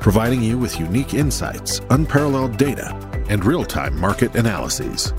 providing you with unique insights, unparalleled data, and real time market analyses.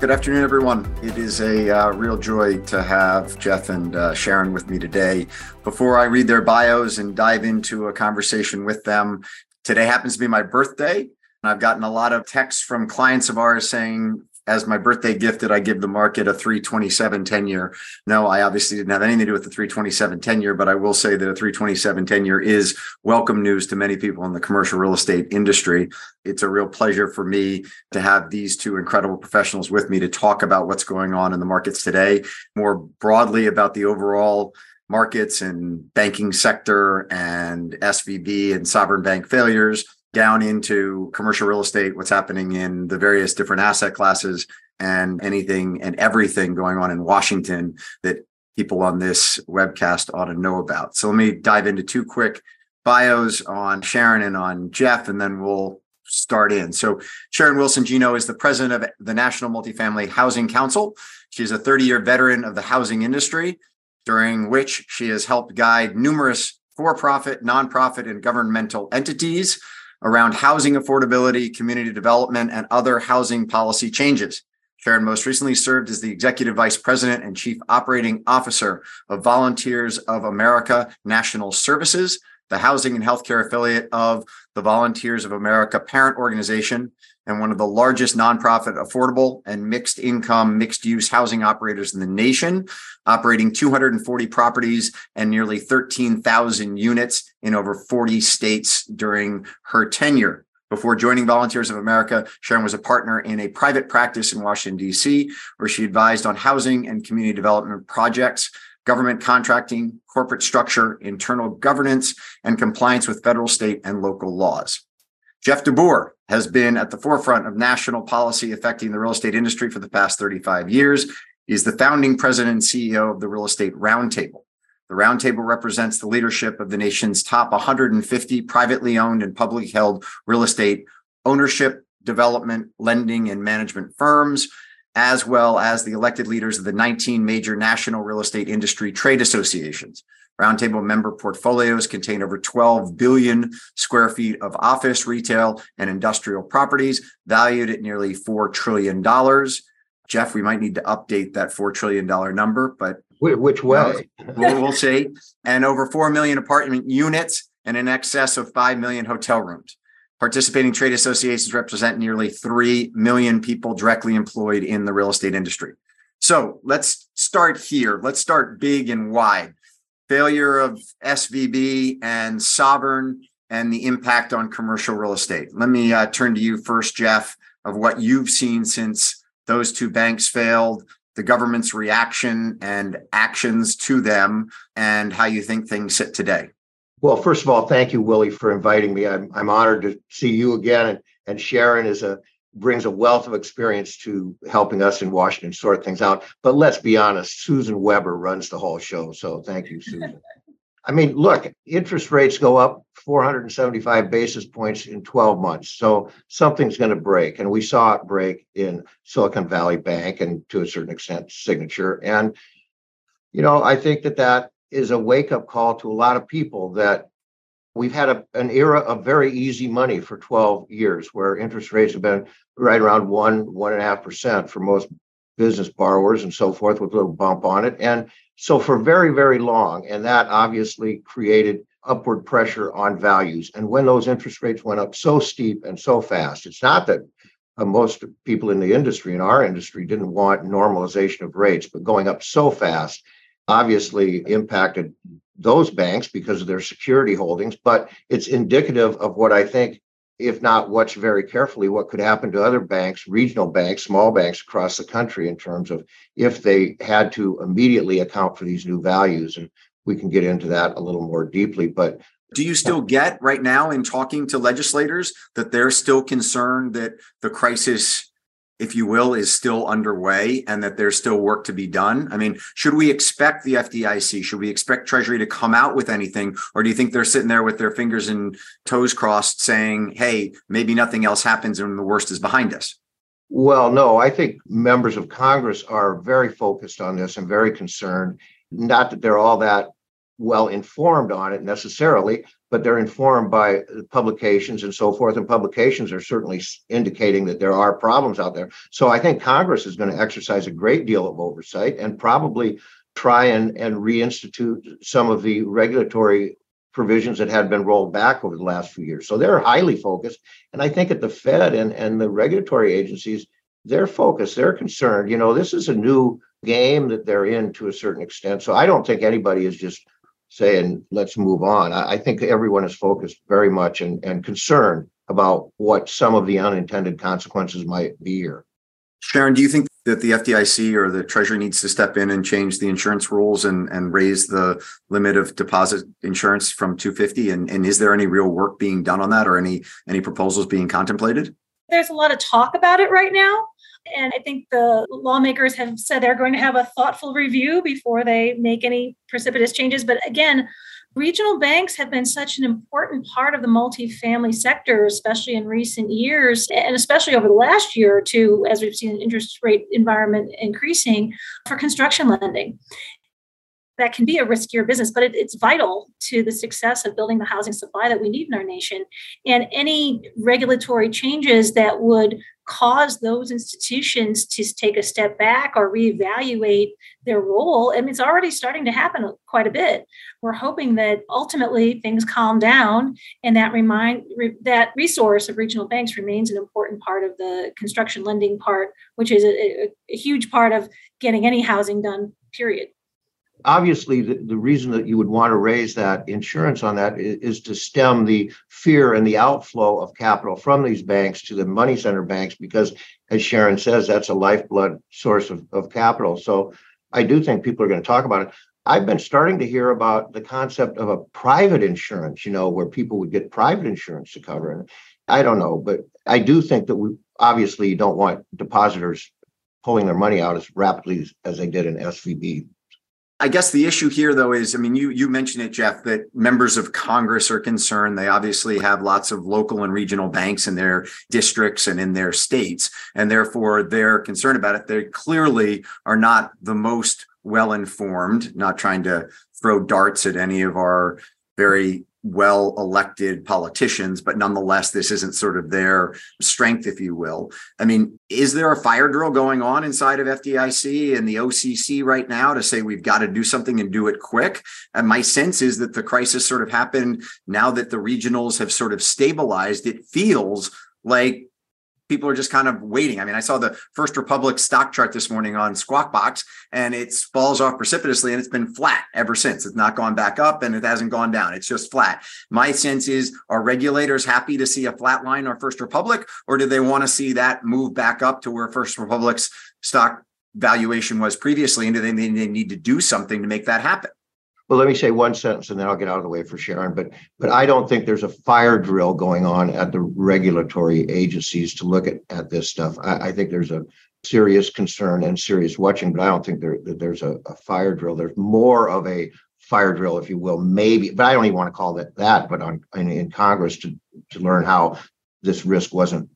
Good afternoon, everyone. It is a uh, real joy to have Jeff and uh, Sharon with me today. Before I read their bios and dive into a conversation with them, today happens to be my birthday. And I've gotten a lot of texts from clients of ours saying, as my birthday gift did I give the market a 327 10 year. No, I obviously didn't have anything to do with the 327 10 year, but I will say that a 327 10 year is welcome news to many people in the commercial real estate industry. It's a real pleasure for me to have these two incredible professionals with me to talk about what's going on in the markets today, more broadly about the overall markets and banking sector and SVB and sovereign bank failures down into commercial real estate, what's happening in the various different asset classes, and anything and everything going on in Washington that people on this webcast ought to know about. So let me dive into two quick bios on Sharon and on Jeff, and then we'll start in. So Sharon Wilson Géno is the president of the National Multifamily Housing Council. She's a 30 year veteran of the housing industry, during which she has helped guide numerous for profit, nonprofit, and governmental entities around housing affordability, community development, and other housing policy changes. Sharon most recently served as the Executive Vice President and Chief Operating Officer of Volunteers of America National Services, the housing and healthcare affiliate of the Volunteers of America parent organization, and one of the largest nonprofit affordable and mixed income, mixed use housing operators in the nation, operating 240 properties and nearly 13,000 units in over 40 states during her tenure. Before joining Volunteers of America, Sharon was a partner in a private practice in Washington, D.C., where she advised on housing and community development projects, government contracting, corporate structure, internal governance, and compliance with federal, state, and local laws. Jeff DeBoer has been at the forefront of national policy affecting the real estate industry for the past 35 years. He's the founding president and CEO of the Real Estate Roundtable. The Roundtable represents the leadership of the nation's top 150 privately owned and publicly held real estate ownership, development, lending, and management firms, as well as the elected leaders of the 19 major national real estate industry trade associations. Roundtable member portfolios contain over 12 billion square feet of office, retail, and industrial properties valued at nearly $4 trillion. Jeff, we might need to update that $4 trillion number, but which way? we'll, we'll see. And over 4 million apartment units and in excess of 5 million hotel rooms. Participating trade associations represent nearly 3 million people directly employed in the real estate industry. So let's start here. Let's start big and wide failure of SVB and Sovereign and the impact on commercial real estate. Let me uh, turn to you first, Jeff, of what you've seen since those two banks failed, the government's reaction and actions to them, and how you think things sit today. Well, first of all, thank you, Willie, for inviting me. I'm, I'm honored to see you again. And, and Sharon is a brings a wealth of experience to helping us in Washington sort things out. But let's be honest, Susan Weber runs the whole show. So thank you, Susan. I mean, look, interest rates go up 475 basis points in 12 months. So something's going to break. And we saw it break in Silicon Valley Bank and to a certain extent, Signature. And, you know, I think that that is a wake up call to a lot of people that We've had a, an era of very easy money for 12 years where interest rates have been right around one, one and a half percent for most business borrowers and so forth with a little bump on it. And so for very, very long, and that obviously created upward pressure on values. And when those interest rates went up so steep and so fast, it's not that uh, most people in the industry, in our industry, didn't want normalization of rates, but going up so fast obviously impacted those banks because of their security holdings, but it's indicative of what I think, if not watched very carefully, what could happen to other banks, regional banks, small banks across the country in terms of if they had to immediately account for these new values. And we can get into that a little more deeply. But Do you still get right now in talking to legislators that they're still concerned that the crisis if you will, is still underway and that there's still work to be done? I mean, should we expect the FDIC, should we expect Treasury to come out with anything? Or do you think they're sitting there with their fingers and toes crossed saying, hey, maybe nothing else happens and the worst is behind us? Well, no, I think members of Congress are very focused on this and very concerned. Not that they're all that well informed on it necessarily, but they're informed by publications and so forth. And publications are certainly indicating that there are problems out there. So I think Congress is going to exercise a great deal of oversight and probably try and, and reinstitute some of the regulatory provisions that had been rolled back over the last few years. So they're highly focused. And I think at the Fed and, and the regulatory agencies, they're focused, they're concerned. You know, this is a new game that they're in to a certain extent. So I don't think anybody is just saying, let's move on. I, I think everyone is focused very much and, and concerned about what some of the unintended consequences might be here. Sharon, do you think that the FDIC or the Treasury needs to step in and change the insurance rules and, and raise the limit of deposit insurance from 250? And, and is there any real work being done on that or any any proposals being contemplated? There's a lot of talk about it right now. And I think the lawmakers have said they're going to have a thoughtful review before they make any precipitous changes. But again, regional banks have been such an important part of the multifamily sector, especially in recent years, and especially over the last year or two, as we've seen the interest rate environment increasing for construction lending that can be a riskier business, but it, it's vital to the success of building the housing supply that we need in our nation. And any regulatory changes that would cause those institutions to take a step back or reevaluate their role. I mean, it's already starting to happen quite a bit. We're hoping that ultimately things calm down and that remind re, that resource of regional banks remains an important part of the construction lending part, which is a, a, a huge part of getting any housing done. Period obviously the, the reason that you would want to raise that insurance on that is, is, to stem the fear and the outflow of capital from these banks to the money center banks because as sharon says that's a lifeblood source of, of capital. So i do think people are going to talk about it. I've been starting to hear about the concept of a private insurance you know where people would get private insurance to cover it. I don't know but i do think that we obviously don't want depositors pulling their money out as rapidly as they did in svb I guess the issue here, though, is I mean, you you mentioned it, Jeff, that members of Congress are concerned. They obviously have lots of local and regional banks in their districts and in their states, and therefore they're concerned about it. They clearly are not the most well informed. Not trying to throw darts at any of our very well elected politicians, but nonetheless, this isn't sort of their strength, if you will. I mean, is there a fire drill going on inside of FDIC and the OCC right now to say we've got to do something and do it quick? And my sense is that the crisis sort of happened now that the regionals have sort of stabilized. It feels like people are just kind of waiting. I mean, I saw the First Republic stock chart this morning on Squawk Box, and it falls off precipitously, and it's been flat ever since. It's not gone back up, and it hasn't gone down. It's just flat. My sense is, are regulators happy to see a flat line on First Republic, or do they want to see that move back up to where First Republic's stock valuation was previously, and do they, they need to do something to make that happen? Well, let me say one sentence and then I'll get out of the way for Sharon. But but I don't think there's a fire drill going on at the regulatory agencies to look at, at this stuff. I, I think there's a serious concern and serious watching, but I don't think there that there's a, a fire drill. There's more of a fire drill, if you will, maybe, but I don't even want to call it that, but on in, in Congress to to learn how this risk wasn't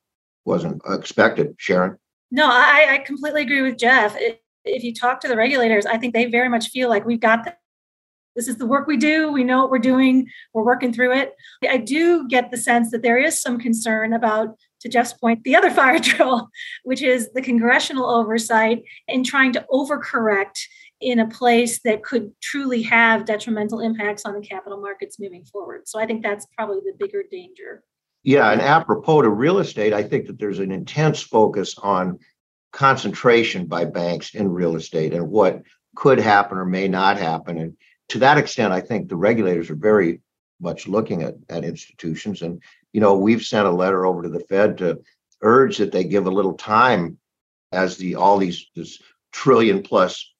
wasn't expected. Sharon. No, I, I completely agree with Jeff. if you talk to the regulators, I think they very much feel like we've got this is the work we do. We know what we're doing. We're working through it. I do get the sense that there is some concern about, to Jeff's point, the other fire drill, which is the congressional oversight and trying to overcorrect in a place that could truly have detrimental impacts on the capital markets moving forward. So I think that's probably the bigger danger. Yeah, and apropos to real estate, I think that there's an intense focus on concentration by banks in real estate and what could happen or may not happen. And to that extent, I think the regulators are very much looking at, at institutions. And, you know, we've sent a letter over to the Fed to urge that they give a little time as the all these this trillion plus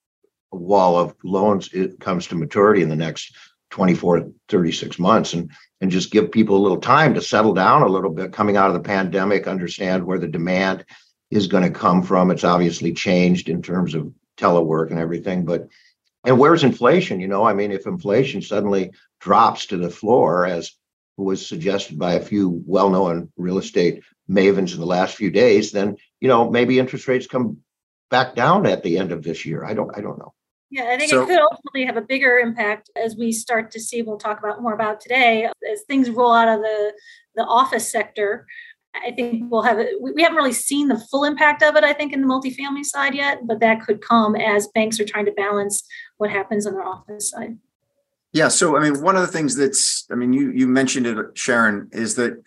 wall of loans it comes to maturity in the next 24, 36 months and, and just give people a little time to settle down a little bit coming out of the pandemic, understand where the demand is going to come from. It's obviously changed in terms of telework and everything, but and where's inflation? You know, I mean, if inflation suddenly drops to the floor, as was suggested by a few well-known real estate mavens in the last few days, then you know maybe interest rates come back down at the end of this year. I don't. I don't know. Yeah, I think so, it could ultimately have a bigger impact as we start to see. We'll talk about more about today as things roll out of the the office sector. I think we'll have it. We haven't really seen the full impact of it, I think, in the multifamily side yet, but that could come as banks are trying to balance what happens on their office side. Yeah. So, I mean, one of the things that's, I mean, you you mentioned it, Sharon, is that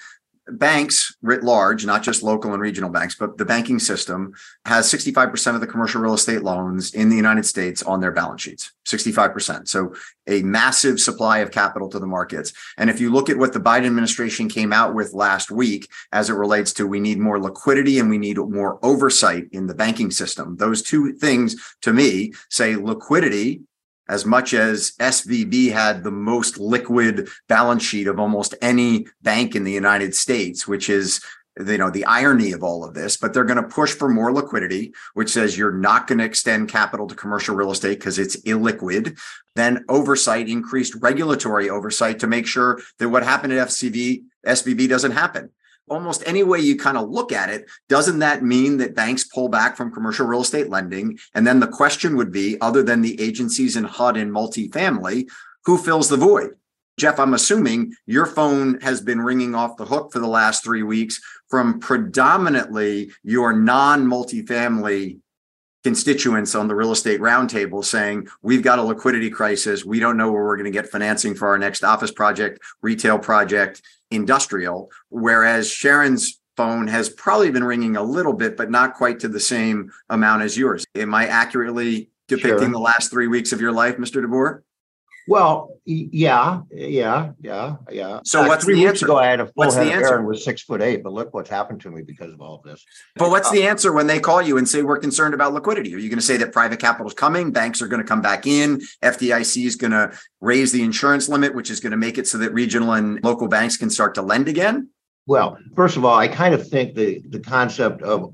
banks writ large, not just local and regional banks, but the banking system has 65% of the commercial real estate loans in the United States on their balance sheets. 65%. So a massive supply of capital to the markets. And if you look at what the Biden administration came out with last week as it relates to we need more liquidity and we need more oversight in the banking system, those two things to me say liquidity as much as SVB had the most liquid balance sheet of almost any bank in the United States, which is you know the irony of all of this but they're going to push for more liquidity which says you're not going to extend capital to commercial real estate because it's illiquid. Then oversight increased regulatory oversight to make sure that what happened at fcv svb doesn't happen almost any way you kind of look at it, doesn't that mean that banks pull back from commercial real estate lending? And then the question would be, other than the agencies in HUD and multifamily, who fills the void? Jeff, I'm assuming your phone has been ringing off the hook for the last three weeks from predominantly your non multifamily constituents on the real estate roundtable saying, We've got a liquidity crisis. We don't know where we're going to get financing for our next office project, retail project, industrial. Whereas Sharon's phone has probably been ringing a little bit, but not quite to the same amount as yours. Am I accurately depicting sure. the last three weeks of your life, Mr. DeBoer? Well, yeah, yeah, yeah, yeah. So what's three the weeks answer? ago? I had a full what's head the of hair and was six foot eight, but look what's happened to me because of all of this. But what's uh, the answer when they call you and say we're concerned about liquidity? Are you going to say that private capital is coming, banks are going to come back in, FDIC is going to raise the insurance limit, which is going to make it so that regional and local banks can start to lend again? Well, first of all, I kind of think the the concept of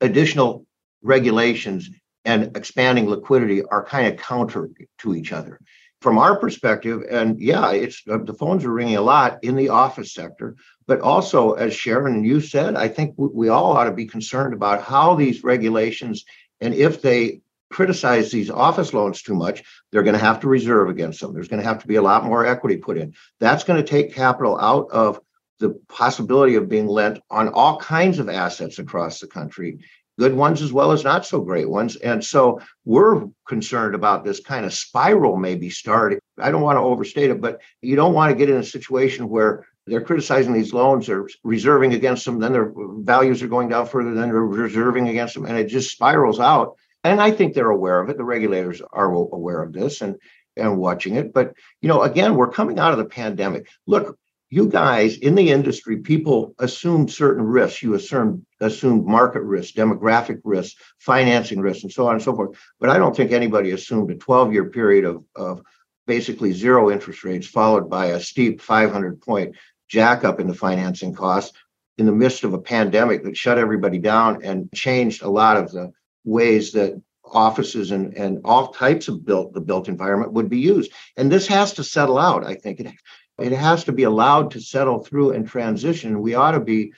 additional regulations and expanding liquidity are kind of counter to each other from our perspective, and yeah, it's uh, the phones are ringing a lot in the office sector, but also, as Sharon and you said, I think we all ought to be concerned about how these regulations and if they criticize these office loans too much, they're going to have to reserve against them. There's going to have to be a lot more equity put in. That's going to take capital out of the possibility of being lent on all kinds of assets across the country good ones as well as not so great ones. And so we're concerned about this kind of spiral maybe starting. I don't want to overstate it, but you don't want to get in a situation where they're criticizing these loans, they're reserving against them, then their values are going down further, then they're reserving against them, and it just spirals out. And I think they're aware of it. The regulators are aware of this and and watching it. But you know, again, we're coming out of the pandemic. Look, you guys in the industry, people assumed certain risks. You assumed assumed market risk, demographic risk, financing risk, and so on and so forth. But I don't think anybody assumed a 12-year period of, of basically zero interest rates, followed by a steep 500 point jack up in the financing costs in the midst of a pandemic that shut everybody down and changed a lot of the ways that offices and, and all types of built the built environment would be used. And this has to settle out. I think it it has to be allowed to settle through and transition. We ought to be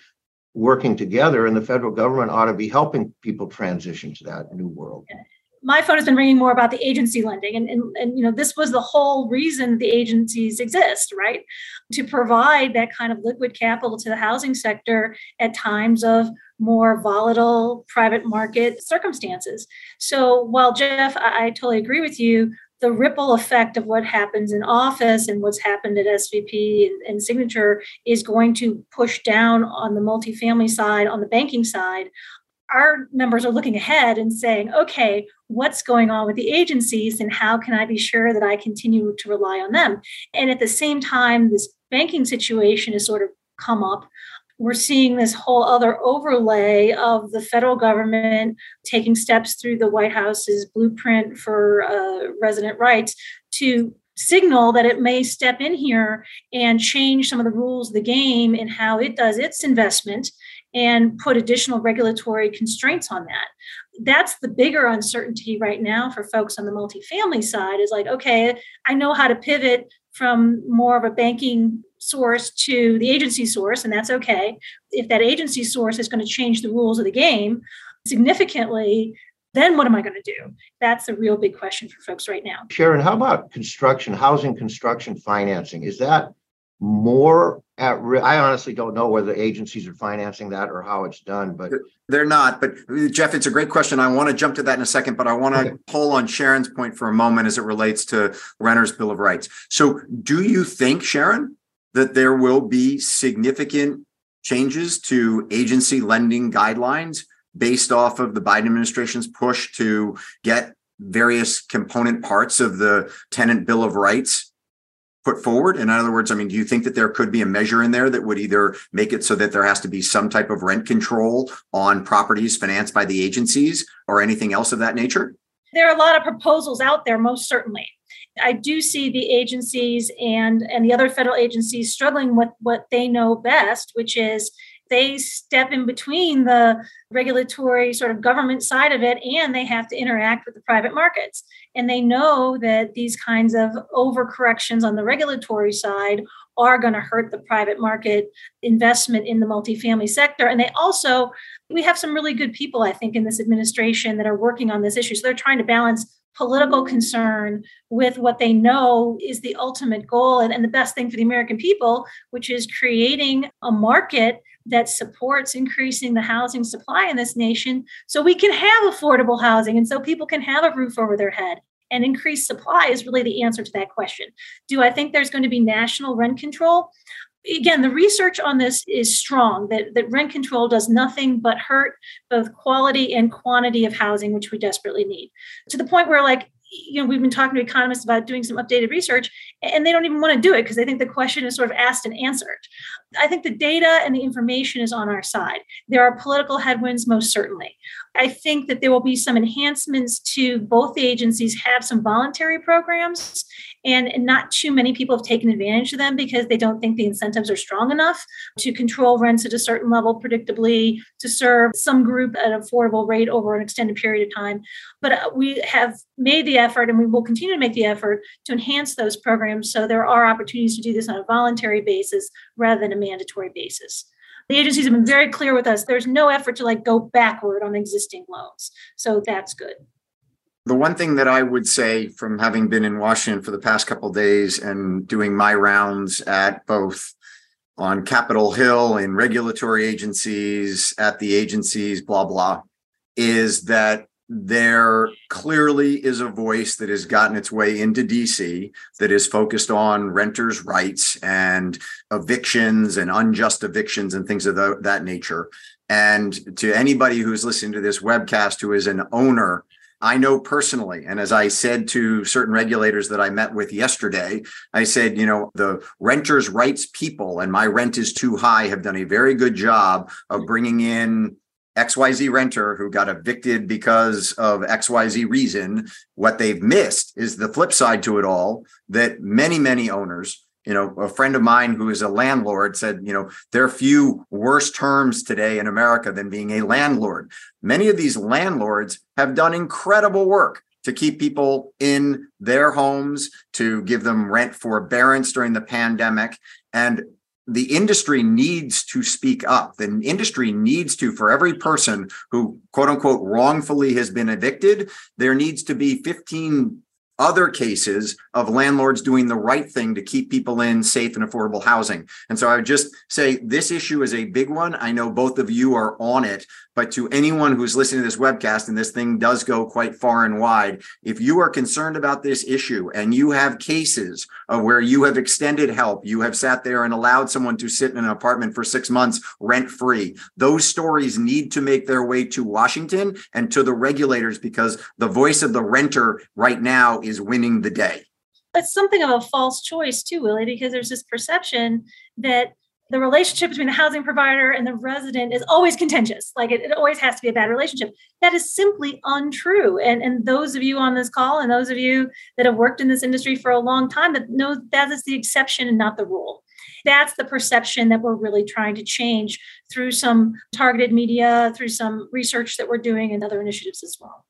working together, and the federal government ought to be helping people transition to that new world. My phone has been ringing more about the agency lending, and, and, and you know this was the whole reason the agencies exist, right? To provide that kind of liquid capital to the housing sector at times of more volatile private market circumstances. So while Jeff, I, I totally agree with you the ripple effect of what happens in office and what's happened at SVB and, and, Signature is going to push down on the multifamily side, on the banking side. Our members are looking ahead and saying, okay, what's going on with the agencies and how can I be sure that I continue to rely on them? And at the same time, this banking situation has sort of come up we're seeing this whole other overlay of the federal government taking steps through the White House's blueprint for uh, resident rights to signal that it may step in here and change some of the rules of the game and how it does its investment and put additional regulatory constraints on that. That's the bigger uncertainty right now for folks on the multifamily side is like okay i know how to pivot from more of a banking source to the agency source and that's okay if that agency source is going to change the rules of the game significantly then what am i going to do that's a real big question for folks right now sharon how about construction housing construction financing is that more at risk. I honestly don't know whether agencies are financing that or how it's done, but they're not. But Jeff, it's a great question. I want to jump to that in a second, but I want to okay. pull on Sharon's point for a moment as it relates to renters' bill of rights. So, do you think, Sharon, that there will be significant changes to agency lending guidelines based off of the Biden administration's push to get various component parts of the tenant bill of rights put forward? In other words, I mean, do you think that there could be a measure in there that would either make it so that there has to be some type of rent control on properties financed by the agencies or anything else of that nature? There are a lot of proposals out there, most certainly. I do see the agencies and and the other federal agencies struggling with what they know best, which is they step in between the regulatory sort of government side of it and they have to interact with the private markets. And they know that these kinds of overcorrections on the regulatory side are going to hurt the private market investment in the multifamily sector. And they also, we have some really good people, I think, in this administration that are working on this issue. So they're trying to balance political concern with what they know is the ultimate goal and, and, the best thing for the American people, which is creating a market that supports increasing the housing supply in this nation so we can have affordable housing and so people can have a roof over their head. And increased supply is really the answer to that question. Do I think there's going to be national rent control? Again, the research on this is strong that, that rent control does nothing but hurt both quality and quantity of housing, which we desperately need. To the point where, like, you know, we've been talking to economists about doing some updated research, and they don't even want to do it because they think the question is sort of asked and answered. I think the data and the information is on our side. There are political headwinds, most certainly. I think that there will be some enhancements to both the agencies have some voluntary programs and not too many people have taken advantage of them because they don't think the incentives are strong enough to control rents at a certain level predictably to serve some group at an affordable rate over an extended period of time. But uh, we have made the effort and we will continue to make the effort to enhance those programs so there are opportunities to do this on a voluntary basis rather than a mandatory basis. The agencies have been very clear with us there's no effort to like go backward on existing loans. So that's good the one thing that I would say from having been in Washington for the past couple days and doing my rounds at both on Capitol Hill in regulatory agencies, at the agencies, blah, blah, is that there clearly is a voice that has gotten its way into DC that is focused on renters' rights and evictions and unjust evictions and things of the, that nature. And to anybody who's listening to this webcast who is an owner I know personally, and as I said to certain regulators that I met with yesterday, I said, you know, the renters' rights people and my rent is too high have done a very good job of bringing in XYZ renter who got evicted because of XYZ reason. What they've missed is the flip side to it all that many, many owners you know a friend of mine who is a landlord said you know there are few worse terms today in america than being a landlord many of these landlords have done incredible work to keep people in their homes to give them rent forbearance during the pandemic and the industry needs to speak up. The industry needs to, for every person who, quote unquote, wrongfully has been evicted, there needs to be 15 other cases of landlords doing the right thing to keep people in safe and affordable housing. And so I would just say this issue is a big one. I know both of you are on it, but to anyone who's listening to this webcast, and this thing does go quite far and wide, if you are concerned about this issue and you have cases of where you have extended help, you have sat there and allowed someone to sit in an apartment for six months rent free, those stories need to make their way to Washington and to the regulators because the voice of the renter right now is winning the day. It's something of a false choice, too, Willie, because there's this perception that the relationship between the housing provider and the resident is always contentious. Like it, it, always has to be a bad relationship. That is simply untrue. And, and those of you on this call and those of you that have worked in this industry for a long time that know that is the exception and not the rule. That's the perception that we're really trying to change through some targeted media, through some research that we're doing and other initiatives as well.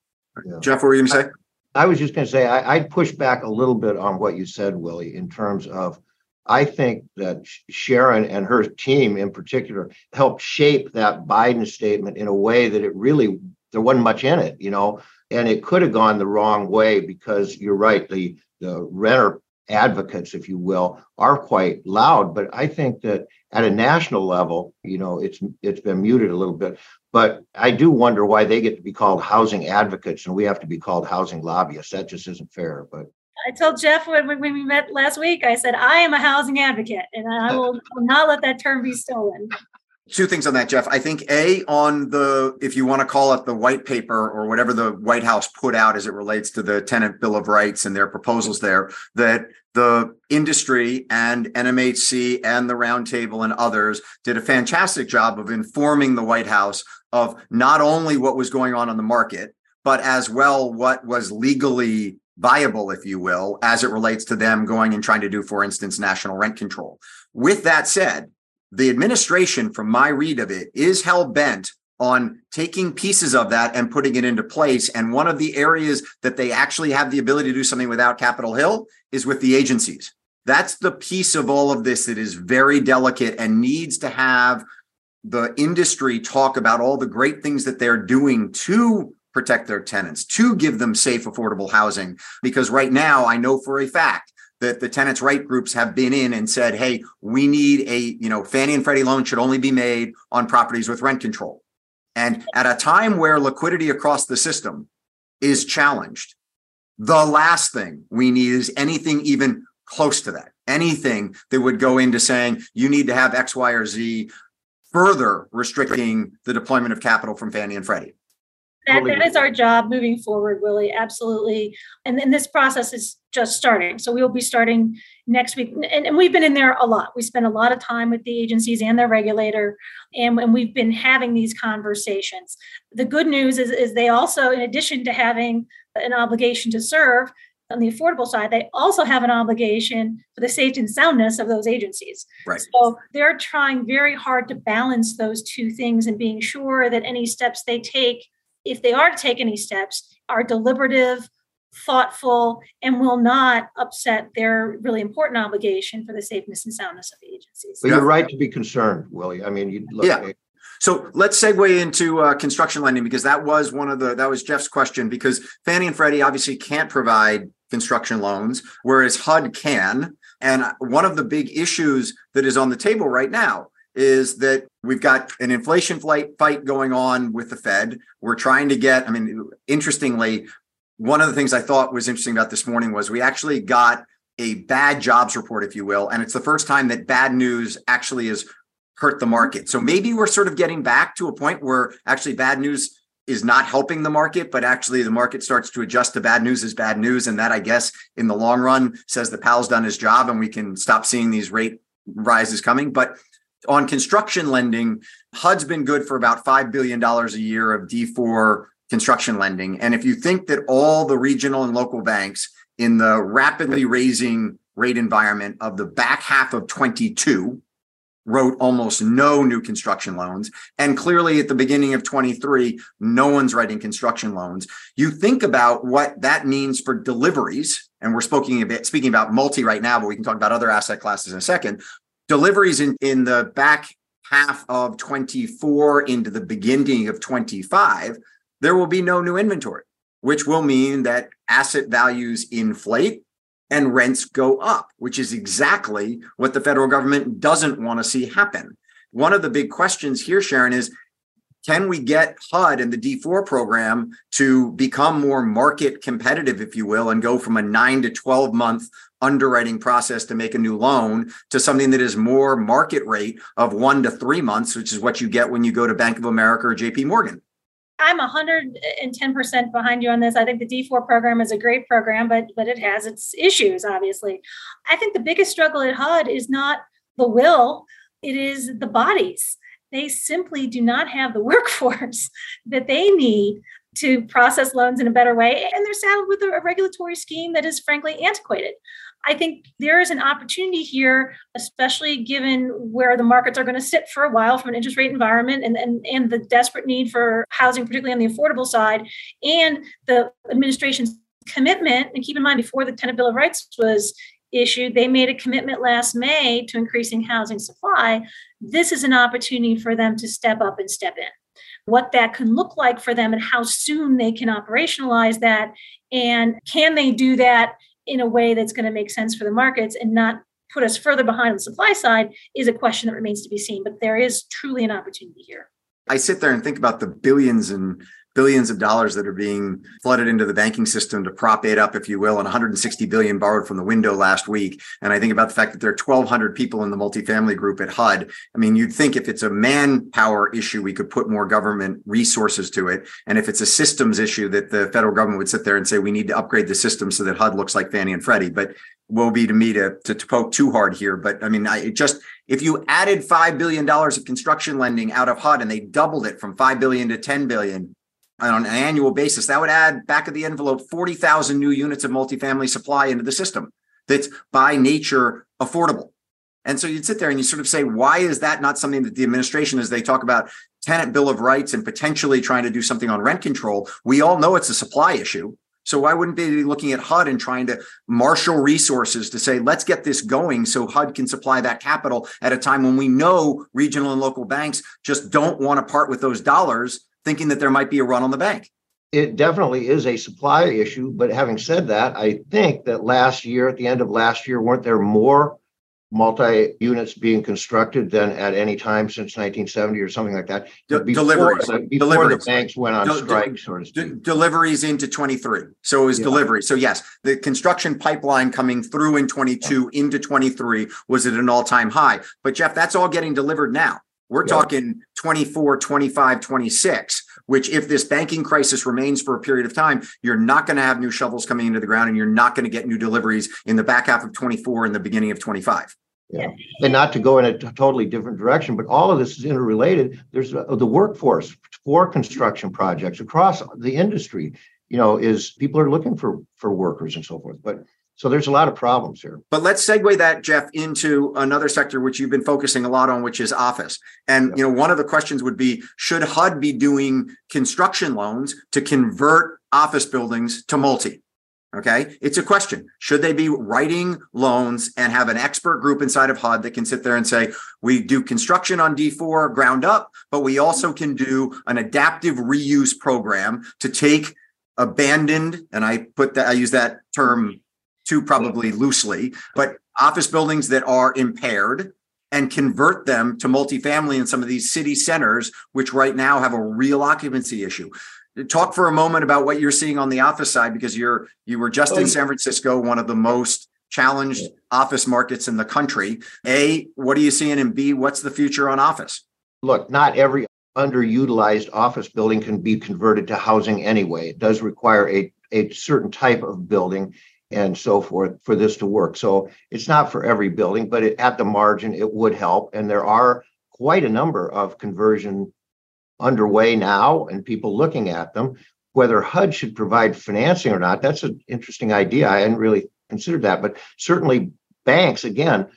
Yeah. Jeff, what were you going to say? I was just going to say, I, I'd push back a little bit on what you said, Willie, in terms of I think that Sharon and her team in particular helped shape that Biden statement in a way that it really, there wasn't much in it, you know, and it could have gone the wrong way because you're right, the, the renter advocates, if you will, are quite loud. But I think that at a national level, you know, it's it's been muted a little bit. But I do wonder why they get to be called housing advocates and we have to be called housing lobbyists. That just isn't fair. But I told Jeff when, when we met last week, I said, I am a housing advocate and I will not let that term be stolen. Two things on that, Jeff. I think A, on the, if you want to call it the white paper or whatever the White House put out as it relates to the Tenant Bill of Rights and their proposals there, that the industry and NMHC and the Roundtable and others did a fantastic job of informing the White House of not only what was going on on the market, but as well what was legally viable, if you will, as it relates to them going and trying to do, for instance, national rent control. With that said, the administration, from my read of it, is hell bent on taking pieces of that and putting it into place. And one of the areas that they actually have the ability to do something without Capitol Hill is with the agencies. That's the piece of all of this that is very delicate and needs to have the industry talk about all the great things that they're doing to protect their tenants, to give them safe, affordable housing. Because right now, I know for a fact that the tenants' right groups have been in and said, hey, we need a, you know, Fannie and Freddie loan should only be made on properties with rent control. And at a time where liquidity across the system is challenged, the last thing we need is anything even close to that. Anything that would go into saying you need to have X, Y, or Z further restricting the deployment of capital from Fannie and Freddie. That, that is our job moving forward, Willie. Absolutely. And then this process is just starting. So we will be starting next week. And, and, we've been in there a lot. We spend a lot of time with the agencies and their regulator, and, and we've been having these conversations. The good news is, is they also, in addition to having an obligation to serve, on the affordable side, they also have an obligation for the safety and soundness of those agencies. Right. So they're trying very hard to balance those two things and being sure that any steps they take if they are to take any steps, are deliberative, thoughtful, and will not upset their really important obligation for the safeness and soundness of the agencies. But you're right to be concerned, Willie. I mean, you look. Yeah. So let's segue into uh, construction lending because that was one of the that was Jeff's question because Fannie and Freddie obviously can't provide construction loans, whereas HUD can. And one of the big issues that is on the table right now is that we've got an inflation fight going on with the Fed. We're trying to get, I mean, interestingly, one of the things I thought was interesting about this morning was we actually got a bad jobs report, if you will. And it's the first time that bad news actually has hurt the market. So maybe we're sort of getting back to a point where actually bad news is not helping the market, but actually the market starts to adjust to bad news as bad news. And that, I guess, in the long run says the Powell's done his job and we can stop seeing these rate rises coming. But on construction lending, HUD's been good for about $5 billion a year of D4 construction lending. And if you think that all the regional and local banks in the rapidly raising rate environment of the back half of 22 wrote almost no new construction loans and clearly at the beginning of 23 no one's writing construction loans you think about what that means for deliveries and we're speaking a bit speaking about multi right now but we can talk about other asset classes in a second deliveries in, in the back half of 24 into the beginning of 25, there will be no new inventory, which will mean that asset values inflate and rents go up, which is exactly what the federal government doesn't want to see happen. One of the big questions here, Sharon, is can we get HUD and the D4 program to become more market competitive, if you will, and go from a nine to 12 month underwriting process to make a new loan to something that is more market rate of one to three months, which is what you get when you go to Bank of America or JP Morgan. I'm 110% behind you on this. I think the D4 program is a great program, but but it has its issues, obviously. I think the biggest struggle at HUD is not the will it is the bodies. They simply do not have the workforce that they need to process loans in a better way. And they're saddled with a regulatory scheme that is frankly antiquated. I think there is an opportunity here, especially given where the markets are going to sit for a while from an interest rate environment and, and, and the desperate need for housing, particularly on the affordable side, and the administration's commitment. And keep in mind, before the Tenant Bill of Rights was issued, they made a commitment last May to increasing housing supply. This is an opportunity for them to step up and step in. What that can look like for them and how soon they can operationalize that. And can they do that in a way that's going to make sense for the markets and not put us further behind on the supply side is a question that remains to be seen. But there is truly an opportunity here. I sit there and think about the billions and billions of dollars that are being flooded into the banking system to prop it up, if you will, and 160 billion borrowed from the window last week. And I think about the fact that there are 1,200 people in the multifamily group at HUD. I mean, you'd think if it's a manpower issue, we could put more government resources to it. And if it's a systems issue, that the federal government would sit there and say, we need to upgrade the system so that HUD looks like Fannie and Freddie. But will be to me to, to, to poke too hard here. But I mean, I just if you added five billion dollars of construction lending out of HUD and they doubled it from five billion to ten billion, on an annual basis, that would add back of the envelope 40,000 new units of multifamily supply into the system that's by nature affordable. And so you'd sit there and you sort of say, why is that not something that the administration, as they talk about tenant bill of rights and potentially trying to do something on rent control, we all know it's a supply issue. So why wouldn't they be looking at HUD and trying to marshal resources to say, let's get this going so HUD can supply that capital at a time when we know regional and local banks just don't want to part with those dollars thinking that there might be a run on the bank. It definitely is a supply issue. But having said that, I think that last year, at the end of last year, weren't there more multi units being constructed than at any time since 1970 or something like that? De- before, deliveries. The, before deliveries. the banks went on de- strike, de- sort of de- deliveries into 23. So it was yeah. delivery. So yes, the construction pipeline coming through in 22 yeah. into 23 was at an all time high. But Jeff, that's all getting delivered now. We're yeah. talking 24, 25, 26, which if this banking crisis remains for a period of time, you're not going to have new shovels coming into the ground and you're not going to get new deliveries in the back half of 24 and the beginning of 25. Yeah. And not to go in a t- totally different direction, but all of this is interrelated. There's uh, the workforce for construction projects across the industry, you know, is people are looking for for workers and so forth. But so there's a lot of problems here. But let's segue that, Jeff, into another sector which you've been focusing a lot on, which is office. And yep. you know, one of the questions would be: Should HUD be doing construction loans to convert office buildings to multi? Okay, it's a question. Should they be writing loans and have an expert group inside of HUD that can sit there and say, we do construction on D4 ground up, but we also can do an adaptive reuse program to take abandoned, and I put that, I use that term mm-hmm. Too probably loosely, but office buildings that are impaired and convert them to multifamily in some of these city centers, which right now have a real occupancy issue. Talk for a moment about what you're seeing on the office side, because you're you were just in oh, San Francisco, one of the most challenged office markets in the country. A, what are you seeing? And B, what's the future on office? Look, not every underutilized office building can be converted to housing anyway. It does require a, a certain type of building and so forth for this to work. So it's not for every building, but it, at the margin, it would help. And there are quite a number of conversion underway now and people looking at them. Whether HUD should provide financing or not, that's an interesting idea. I hadn't really considered that, but certainly banks, again,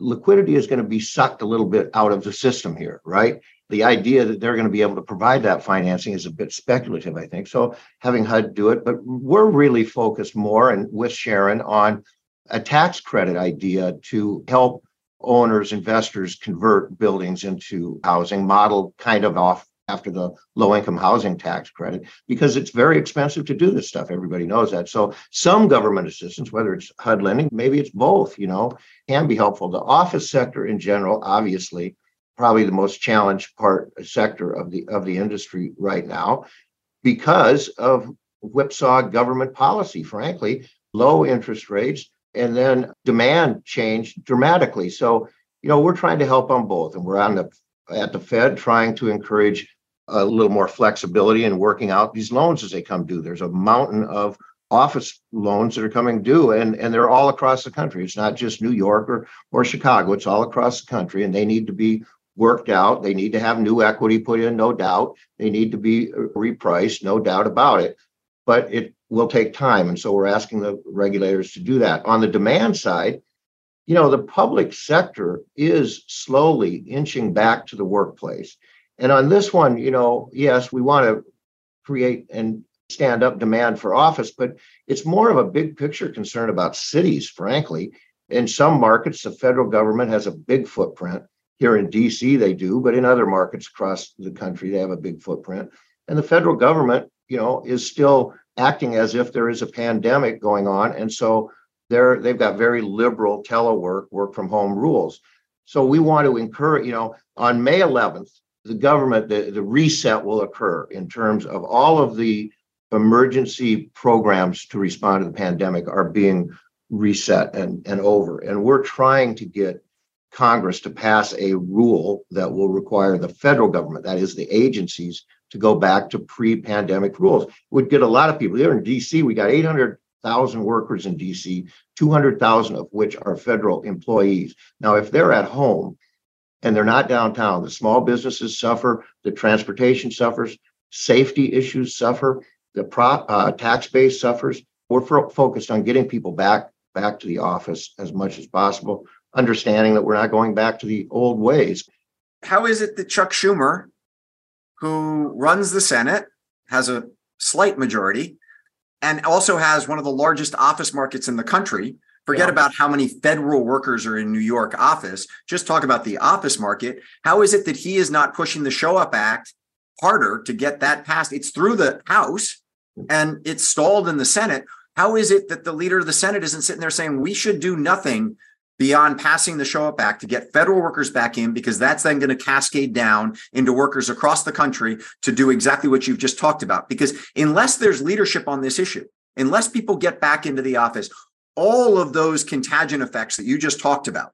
liquidity is going to be sucked a little bit out of the system here, right? The idea that they're going to be able to provide that financing is a bit speculative, I think. So having HUD do it, but we're really focused more and with Sharon on a tax credit idea to help owners, investors convert buildings into housing, model kind of off after the low income housing tax credit, because it's very expensive to do this stuff. Everybody knows that. So some government assistance, whether it's HUD lending, maybe it's both, you know, can be helpful. The office sector in general, obviously, probably the most challenged part uh, sector of the of the industry right now because of whipsaw government policy frankly low interest rates and then demand changed dramatically. So you know we're trying to help on both and we're on the at the fed trying to encourage a little more flexibility in working out these loans as they come due. There's a mountain of office loans that are coming due and, and they're all across the country. It's not just New York or, or Chicago, it's all across the country and they need to be worked out. They need to have new equity put in, no doubt. They need to be repriced, no doubt about it. But it will take time. And so we're asking the regulators to do that. On the demand side, you know, the public sector is slowly inching back to the workplace. And on this one, you know, yes, we want to create and stand up demand for office, but it's more of a big picture concern about cities, frankly. In some markets, the federal government has a big footprint. Here in DC, they do, but in other markets across the country, they have a big footprint. And the federal government, you know, is still acting as if there is a pandemic going on. And so they're they've got very liberal telework, work from home rules. So we want to encourage, you know, on May 11th, the government, the, the reset will occur in terms of all of the emergency programs to respond to the pandemic are being reset and, and over. And we're trying to get Congress to pass a rule that will require the federal government, that is the agencies, to go back to pre-pandemic rules. It would get a lot of people. Here in DC, we got 800,000 workers in DC, 200,000 of which are federal employees. Now, if they're at home and they're not downtown, the small businesses suffer, the transportation suffers, safety issues suffer, the uh, tax base suffers. We're focused on getting people back back to the office as much as possible, understanding that we're not going back to the old ways. How is it that Chuck Schumer, who runs the Senate, has a slight majority, and also has one of the largest office markets in the country? Forget yeah. about how many federal workers are in New York office. Just talk about the office market. How is it that he is not pushing the Show Up Act harder to get that passed? It's through the House and it's stalled in the Senate. How is it that the leader of the Senate isn't sitting there saying we should do nothing beyond passing the Show Up Act to get federal workers back in, because that's then going to cascade down into workers across the country to do exactly what you've just talked about? Because unless there's leadership on this issue, unless people get back into the office, all of those contagion effects that you just talked about,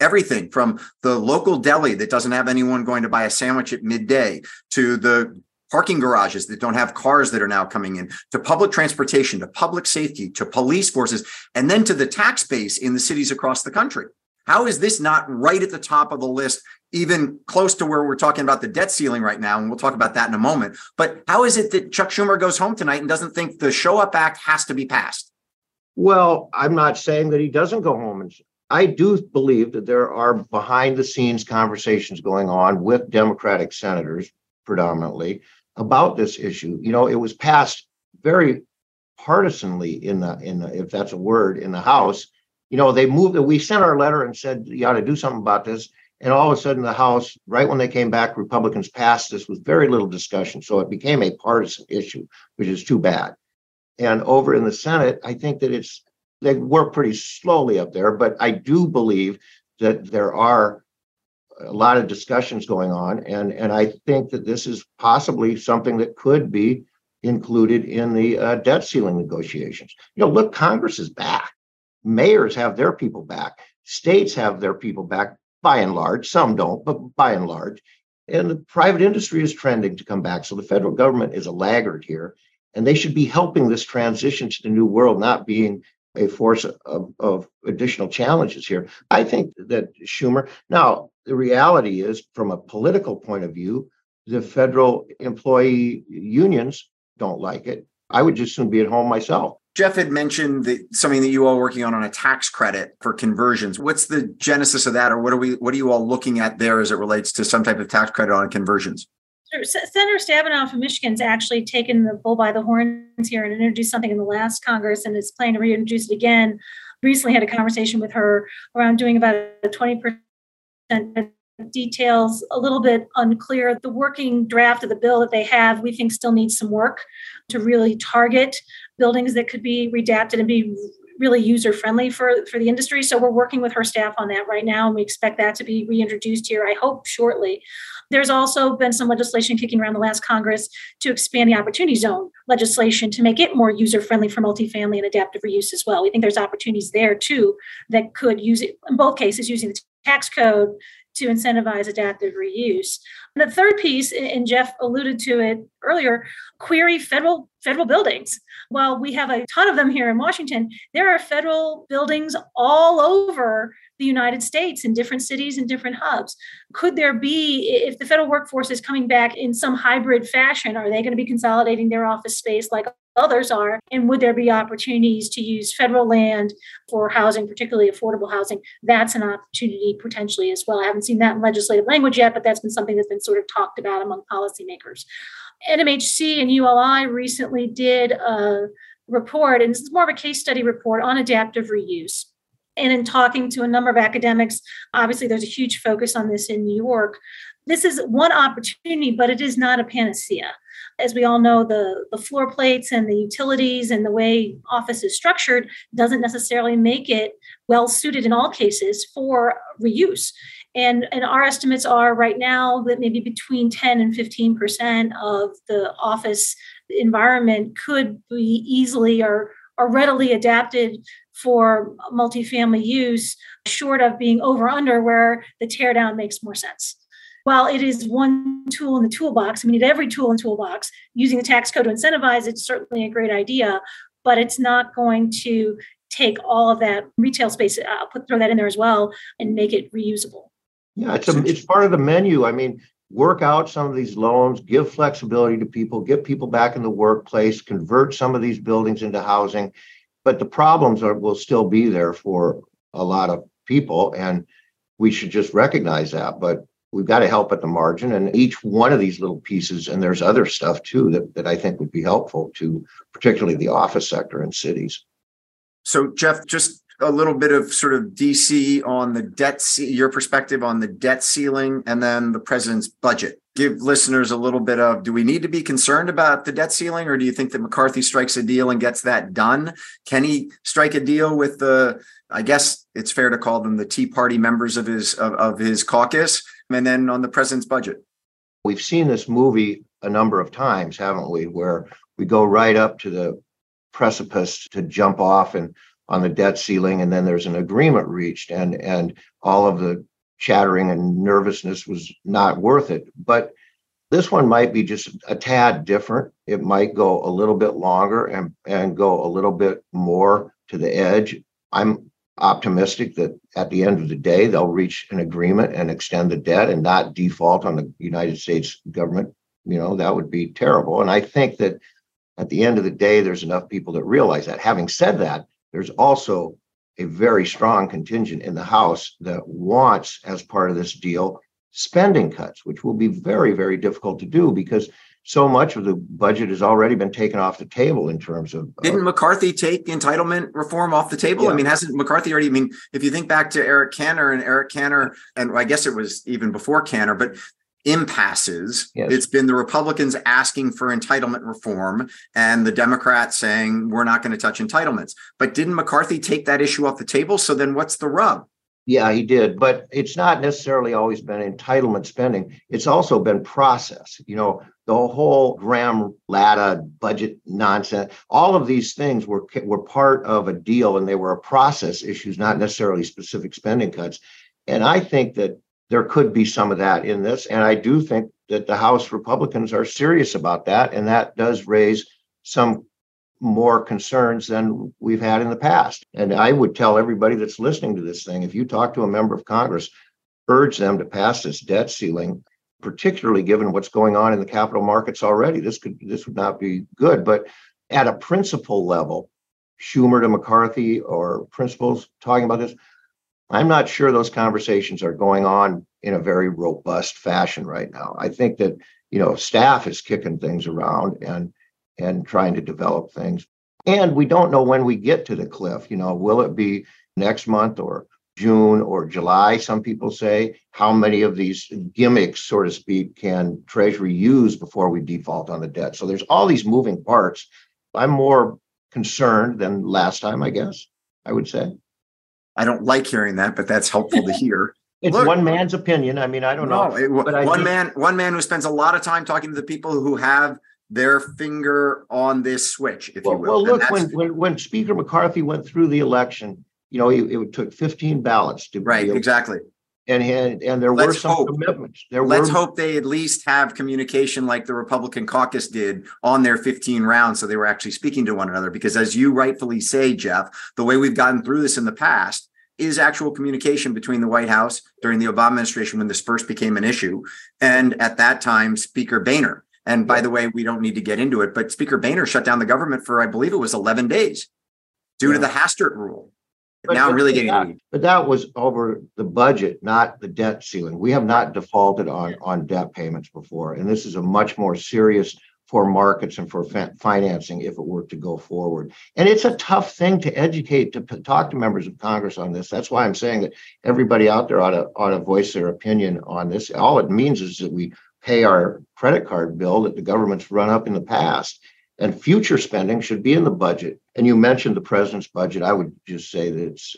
everything from the local deli that doesn't have anyone going to buy a sandwich at midday to the parking garages that don't have cars that are now coming in, to public transportation, to public safety, to police forces, and then to the tax base in the cities across the country. How is this not right at the top of the list, even close to where we're talking about the debt ceiling right now? And we'll talk about that in a moment. But how is it that Chuck Schumer goes home tonight and doesn't think the Show Up Act has to be passed? Well, I'm not saying that he doesn't go home and I do believe that there are behind the scenes conversations going on with Democratic senators predominantly about this issue. You know, it was passed very partisanly in the in the, if that's a word in the House. You know, they moved. That. We sent our letter and said you ought to do something about this. And all of a sudden, the House, right when they came back, Republicans passed this with very little discussion. So it became a partisan issue, which is too bad. And over in the Senate, I think that it's they work pretty slowly up there, but I do believe that there are a lot of discussions going on, and and I think that this is possibly something that could be included in the uh, debt ceiling negotiations. You know, look, Congress is back. Mayors have their people back. States have their people back by and large. Some don't, but by and large. And the private industry is trending to come back. So the federal government is a laggard here, and they should be helping this transition to the new world, not being a force of, of additional challenges here. I think that Schumer, now the reality is, from a political point of view, the federal employee unions don't like it. I would just soon be at home myself. Jeff had mentioned that something that you all working on on a tax credit for conversions. What's the genesis of that, or what are we? What are you all looking at there as it relates to some type of tax credit on conversions? Senator Stabenow from Michigan's actually taken the bull by the horns here and introduced something in the last Congress and is planning to reintroduce it again. Recently had a conversation with her around doing about a 20% details a little bit unclear. The working draft of the bill that they have, we think still needs some work to really target buildings that could be redacted and be really user friendly for, for the industry. So we're working with her staff on that right now, and we expect that to be reintroduced here, I hope, shortly. There's also been some legislation kicking around the last Congress to expand the opportunity zone legislation to make it more user friendly for multifamily and adaptive reuse as well. We think there's opportunities there too that could use it in both cases using the tax code to incentivize adaptive reuse. And the third piece, and Jeff alluded to it earlier, query federal federal buildings. While we have a ton of them here in Washington, there are federal buildings all over the United States in different cities and different hubs. Could there be, if the federal workforce is coming back in some hybrid fashion, are they going to be consolidating their office space like others are? And would there be opportunities to use federal land for housing, particularly affordable housing? That's an opportunity potentially as well. I haven't seen that in legislative language yet, but that's been something that's been sort of talked about among policymakers. NMHC and ULI recently did a report, and this is more of a case study report on adaptive reuse. And in talking to a number of academics, obviously there's a huge focus on this in New York. This is one opportunity, but it is not a panacea. As we all know, the, the floor plates and the utilities and the way office is structured doesn't necessarily make it well suited in all cases for reuse. And, and our estimates are right now that maybe between 10 and 15% of the office environment could be easily or, or readily adapted for multifamily use, short of being over under where the teardown makes more sense. While it is one tool in the toolbox, I mean, every tool in toolbox, using the tax code to incentivize it's certainly a great idea, but it's not going to take all of that retail space, I'll put, throw that in there as well, and make it reusable. Yeah, it's a, it's part of the menu. I mean, work out some of these loans, give flexibility to people, get people back in the workplace, convert some of these buildings into housing. But the problems are will still be there for a lot of people and we should just recognize that but we've got to help at the margin and each one of these little pieces and there's other stuff too that, that i think would be helpful to particularly the office sector in cities. So jeff just a little bit of sort of dc on the debt your perspective on the debt ceiling and then the president's budget give listeners a little bit of do we need to be concerned about the debt ceiling or do you think that McCarthy strikes a deal and gets that done? Can he strike a deal with the I guess it's fair to call them the Tea Party members of his of, of his caucus and then on the president's budget? We've seen this movie a number of times, haven't we, where we go right up to the precipice to jump off and on the debt ceiling and then there's an agreement reached and and all of the chattering and nervousness was not worth it. But this one might be just a tad different. It might go a little bit longer and, and go a little bit more to the edge. I'm optimistic that at the end of the day, they'll reach an agreement and extend the debt and not default on the United States government. You know, that would be terrible. And I think that at the end of the day, there's enough people that realize that. Having said that, there's also a very strong contingent in the House that wants, as part of this deal, spending cuts, which will be very, very difficult to do because so much of the budget has already been taken off the table in terms of. Didn't McCarthy take entitlement reform off the table? Yeah. I mean, hasn't McCarthy already? I mean, if you think back to Eric Cantor and Eric Cantor, and I guess it was even before Cantor, but impasses. Yes. It's been the Republicans asking for entitlement reform and the Democrats saying we're not going to touch entitlements. But didn't McCarthy take that issue off the table? So then what's the rub? Yeah, he did. But it's not necessarily always been entitlement spending. It's also been process. You know, the whole Gramm Latta budget nonsense, all of these things were were part of a deal and they were a process issues, not necessarily specific spending cuts. And I think that there could be some of that in this. And I do think that the House Republicans are serious about that. And that does raise some more concerns than we've had in the past. And I would tell everybody that's listening to this thing if you talk to a member of Congress, urge them to pass this debt ceiling particularly given what's going on in the capital markets already this could this would not be good but at a principle level schumer to mccarthy or principals talking about this I'm not sure those conversations are going on in a very robust fashion right now. I think that you know staff is kicking things around and and trying to develop things. And we don't know when we get to the cliff. You know, will it be next month or June or July? Some people say. How many of these gimmicks, so to speak, can Treasury use before we default on the debt? So there's all these moving parts. I'm more concerned than last time, I guess. I would say. I don't like hearing that, but that's helpful to hear. It's Look, one man's opinion. I mean, I don't no, know. It, but one man, one man who spends a lot of time talking to the people who have their finger on this switch, if well, you will. Well, look, when, when when Speaker McCarthy went through the election, you know, it, it took 15 ballots to right, exactly. and and, and there Let's were some hope. commitments. There Let's were hope they at least have communication like the Republican caucus did on their 15 rounds. So they were actually speaking to one another. Because as you rightfully say, Jeff, the way we've gotten through this in the past is actual communication between the White House during the Obama administration when this first became an issue. And at that time, Speaker Boehner. And by the way, we don't need to get into it, but Speaker Boehner shut down the government for, I believe it was 11 days due to the Hastert rule. But- now but really getting that- But that was over the budget, not the debt ceiling. We have not defaulted on, on debt payments before. And this is a much more serious for markets and for fa- financing if it were to go forward. And it's a tough thing to educate, to p- talk to members of Congress on this. That's why I'm saying that everybody out there ought to, ought to voice their opinion on this. All it means is that we pay our credit card bill that the government's run up in the past. And future spending should be in the budget. And you mentioned the president's budget. I would just say that it's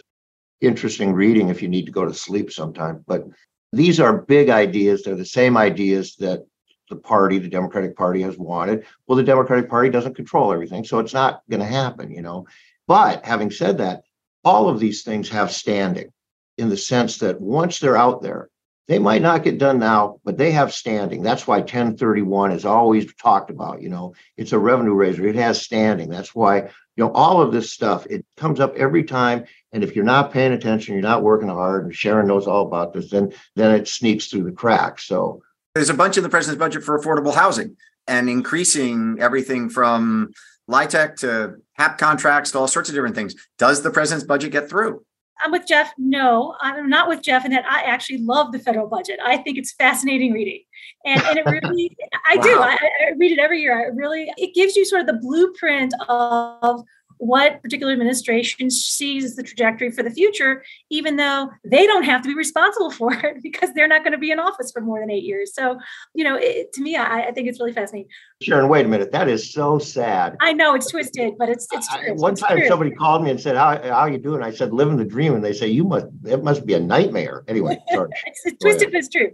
interesting reading if you need to go to sleep sometime. But these are big ideas. They're the same ideas that the party, the Democratic Party, has wanted. Well, the Democratic Party doesn't control everything, so it's not going to happen, you know. But having said that, all of these things have standing in the sense that once they're out there, they might not get done now, but they have standing. That's why 1031 is always talked about. You know, it's a revenue raiser. It has standing. That's why, you know, all of this stuff, it comes up every time. And if you're not paying attention, you're not working hard, and Sharon knows all about this, then then it sneaks through the cracks. So There's a bunch in the president's budget for affordable housing and increasing everything from LIHTC to HAP contracts to all sorts of different things. Does the president's budget get through? I'm with Jeff. No, I'm not with Jeff in that I actually love the federal budget. I think it's fascinating reading. And, and it really, I do. I, I read it every year. I really, it gives you sort of the blueprint of what particular administration sees the trajectory for the future, even though they don't have to be responsible for it because they're not going to be in office for more than eight years. So, you know, it, to me, I, I think it's really fascinating. Sharon, wait a minute. That is so sad. I know it's twisted, but it's it's I- true. one It's time true. somebody called me and said, How how you doing? I said, living the dream. And they say, You must it must be a nightmare. Anyway, it's, ahead. twisted, but it's true.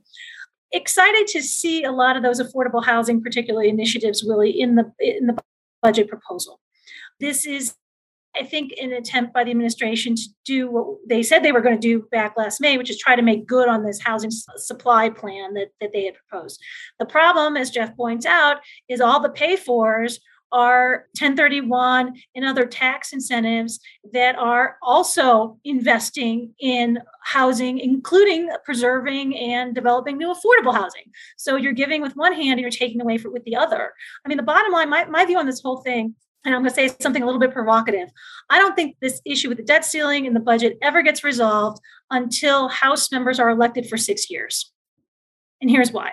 Excited to see a lot of those affordable housing, particularly initiatives, really in the in the budget proposal. This is, I think, an attempt by the administration to do what they said they were going to do back last May, which is try to make good on this housing supply plan that, that they had proposed. The problem, as Jeff points out, is all the pay fors are 1031 and other tax incentives that are also investing in housing, including preserving and developing new affordable housing. So you're giving with one hand and you're taking away for, with the other. I mean, the bottom line, my, my view on this whole thing, and I'm going to say something a little bit provocative. I don't think this issue with the debt ceiling and the budget ever gets resolved until House members are elected for six years. And here's why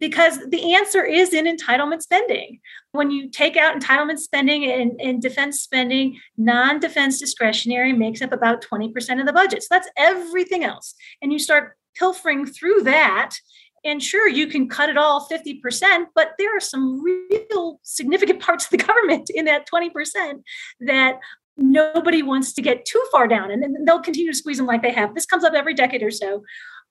because the answer is in entitlement spending. When you take out entitlement spending and, and defense spending, non defense discretionary makes up about 20% of the budget. So that's everything else. And you start pilfering through that. And sure, you can cut it all 50%, but there are some real significant parts of the government in that 20% that nobody wants to get too far down. And then they'll continue to squeeze them like they have. This comes up every decade or so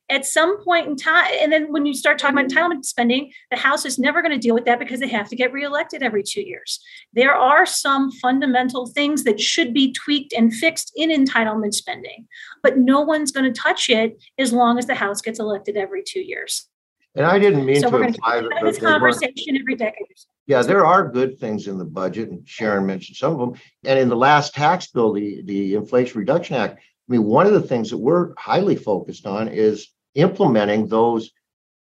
at some point in time, and then when you start talking about entitlement spending, the House is never going to deal with that because they have to get reelected every two years. There are some fundamental things that should be tweaked and fixed in entitlement spending, but no one's going to touch it as long as the House gets elected every two years. And I didn't mean So to we're imply that this conversation every decade. or so. Yeah, there are good things in the budget, and Sharon mentioned some of them. And in the last tax bill, the, the Inflation Reduction Act, I mean, one of the things that we're highly focused on is implementing those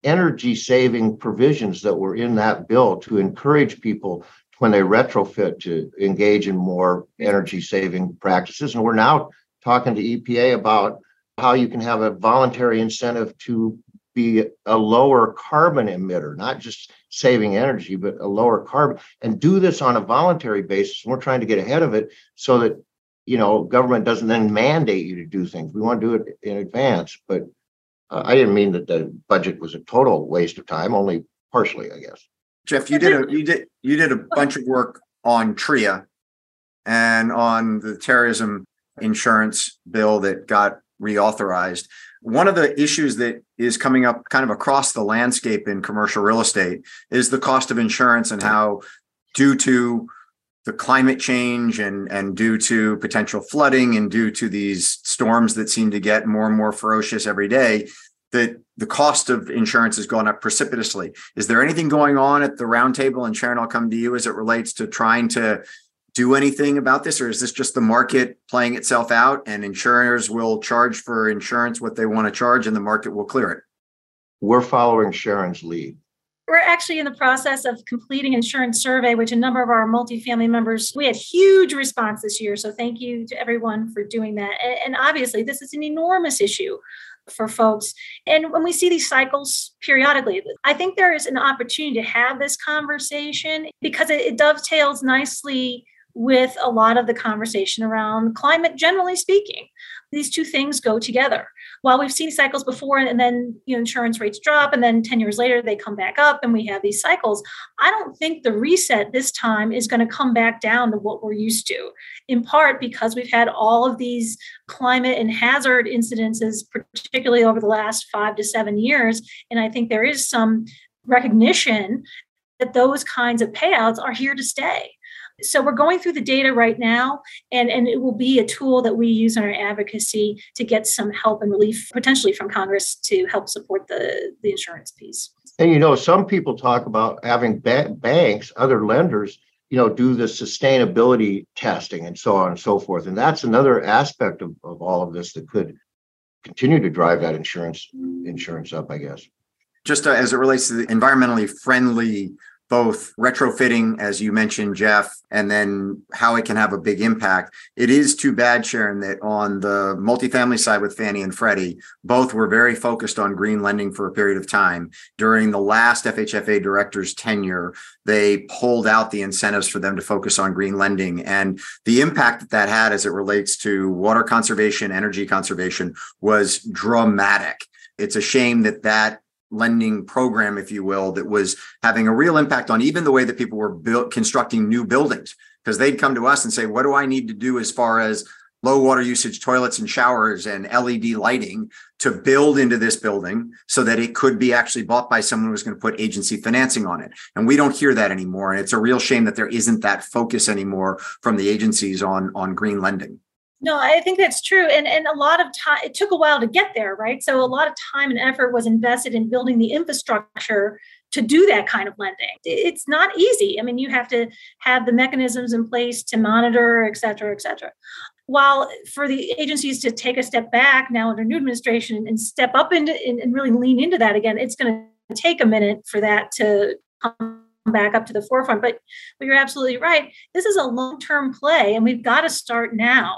energy saving provisions that were in that bill to encourage people when they retrofit to engage in more energy saving practices. And we're now talking to EPA about how you can have a voluntary incentive to be a lower carbon emitter, not just saving energy, but a lower carbon, and do this on a voluntary basis. We're trying to get ahead of it so that you know government doesn't then mandate you to do things. We want to do it in advance, but uh, I didn't mean that the budget was a total waste of time, only partially, I guess. Jeff, you did a you did you did a bunch of work on TRIA and on the terrorism insurance bill that got reauthorized. One of the issues that is coming up kind of across the landscape in commercial real estate is the cost of insurance and how due to the climate change and and due to potential flooding and due to these storms that seem to get more and more ferocious every day that the cost of insurance has gone up precipitously. Is there anything going on at the roundtable? And Sharon, I'll come to you as it relates to trying to do anything about this, or is this just the market playing itself out and insurers will charge for insurance what they want to charge and the market will clear it? We're following Sharon's lead. We're actually in the process of completing insurance survey, which a number of our multifamily members, we had huge response this year. So thank you to everyone for doing that. And obviously, this is an enormous issue for folks. And when we see these cycles periodically, I think there is an opportunity to have this conversation because it, it dovetails nicely with a lot of the conversation around climate, generally speaking. These two things go together. While we've seen cycles before and then you know insurance rates drop and then 10 years later they come back up and we have these cycles, I don't think the reset this time is going to come back down to what we're used to. In part because we've had all of these climate and hazard incidences, particularly over the last five to seven years. And I think there is some recognition that those kinds of payouts are here to stay so we're going through the data right now and, and it will be a tool that we use in our advocacy to get some help and relief potentially from congress to help support the, the insurance piece. And you know some people talk about having ba- banks other lenders you know do the sustainability testing and so on and so forth. And that's another aspect of, of all of this that could continue to drive that insurance insurance up i guess. Just uh, as it relates to the environmentally friendly both retrofitting, as you mentioned, Jeff, and then how it can have a big impact. It is too bad, Sharon, that on the multifamily side with Fannie and Freddie, both were very focused on green lending for a period of time. During the last FHFA director's tenure, they pulled out the incentives for them to focus on green lending. And the impact that that had as it relates to water conservation, energy conservation was dramatic. It's a shame that that lending program, if you will, that was having a real impact on even the way that people were built constructing new buildings. Because they'd come to us and say, What do I need to do as far as low water usage toilets and showers and LED lighting to build into this building so that it could be actually bought by someone who was going to put agency financing on it. And we don't hear that anymore. And it's a real shame that there isn't that focus anymore from the agencies on, on green lending. No, I think that's true. And, and a lot of time, it took a while to get there, right? So a lot of time and effort was invested in building the infrastructure to do that kind of lending. It's not easy. I mean, you have to have the mechanisms in place to monitor, et cetera, et cetera. While for the agencies to take a step back now under new administration and step up into and really lean into that again, it's going to take a minute for that to come back up to the forefront. But, but you're absolutely right. This is a long term play, and we've got to start now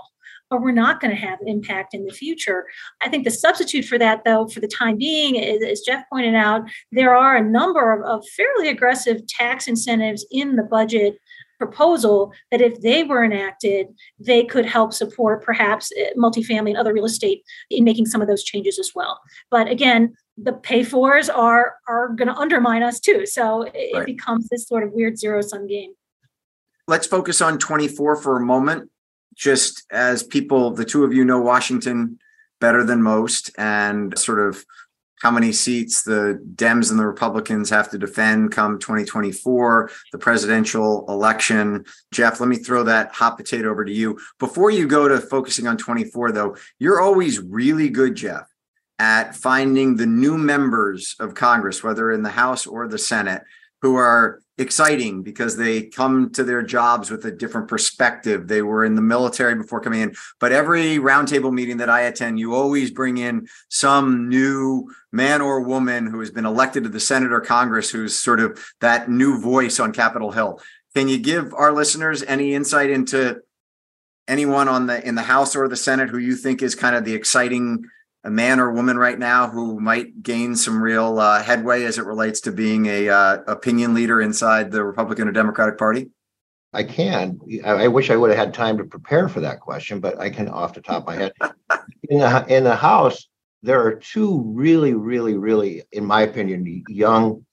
or we're not going to have impact in the future. I think the substitute for that, though, for the time being, is, as Jeff pointed out, there are a number of, of fairly aggressive tax incentives in the budget proposal that if they were enacted, they could help support perhaps eh, multifamily and other real estate in making some of those changes as well. But again, the pay fors are are going to undermine us too. So it, right. it becomes this sort of weird zero sum game. Let's focus on 24 for a moment just as people, the two of you know Washington better than most, and sort of how many seats the Dems and the Republicans have to defend come 2024, the presidential election. Jeff, let me throw that hot potato over to you. Before you go to focusing on 24, though, you're always really good, Jeff, at finding the new members of Congress, whether in the House or the Senate, who are exciting because they come to their jobs with a different perspective. They were in the military before coming in, but every roundtable meeting that I attend, you always bring in some new man or woman who has been elected to the Senate or Congress who's sort of that new voice on Capitol Hill. Can you give our listeners any insight into anyone on the in the House or the Senate who you think is kind of the exciting a man or woman right now who might gain some real uh, headway as it relates to being a uh, opinion leader inside the Republican or Democratic Party? I can. I wish I would have had time to prepare for that question, but I can off the top of my head. in the in the House, there are two really, really, really, in my opinion, young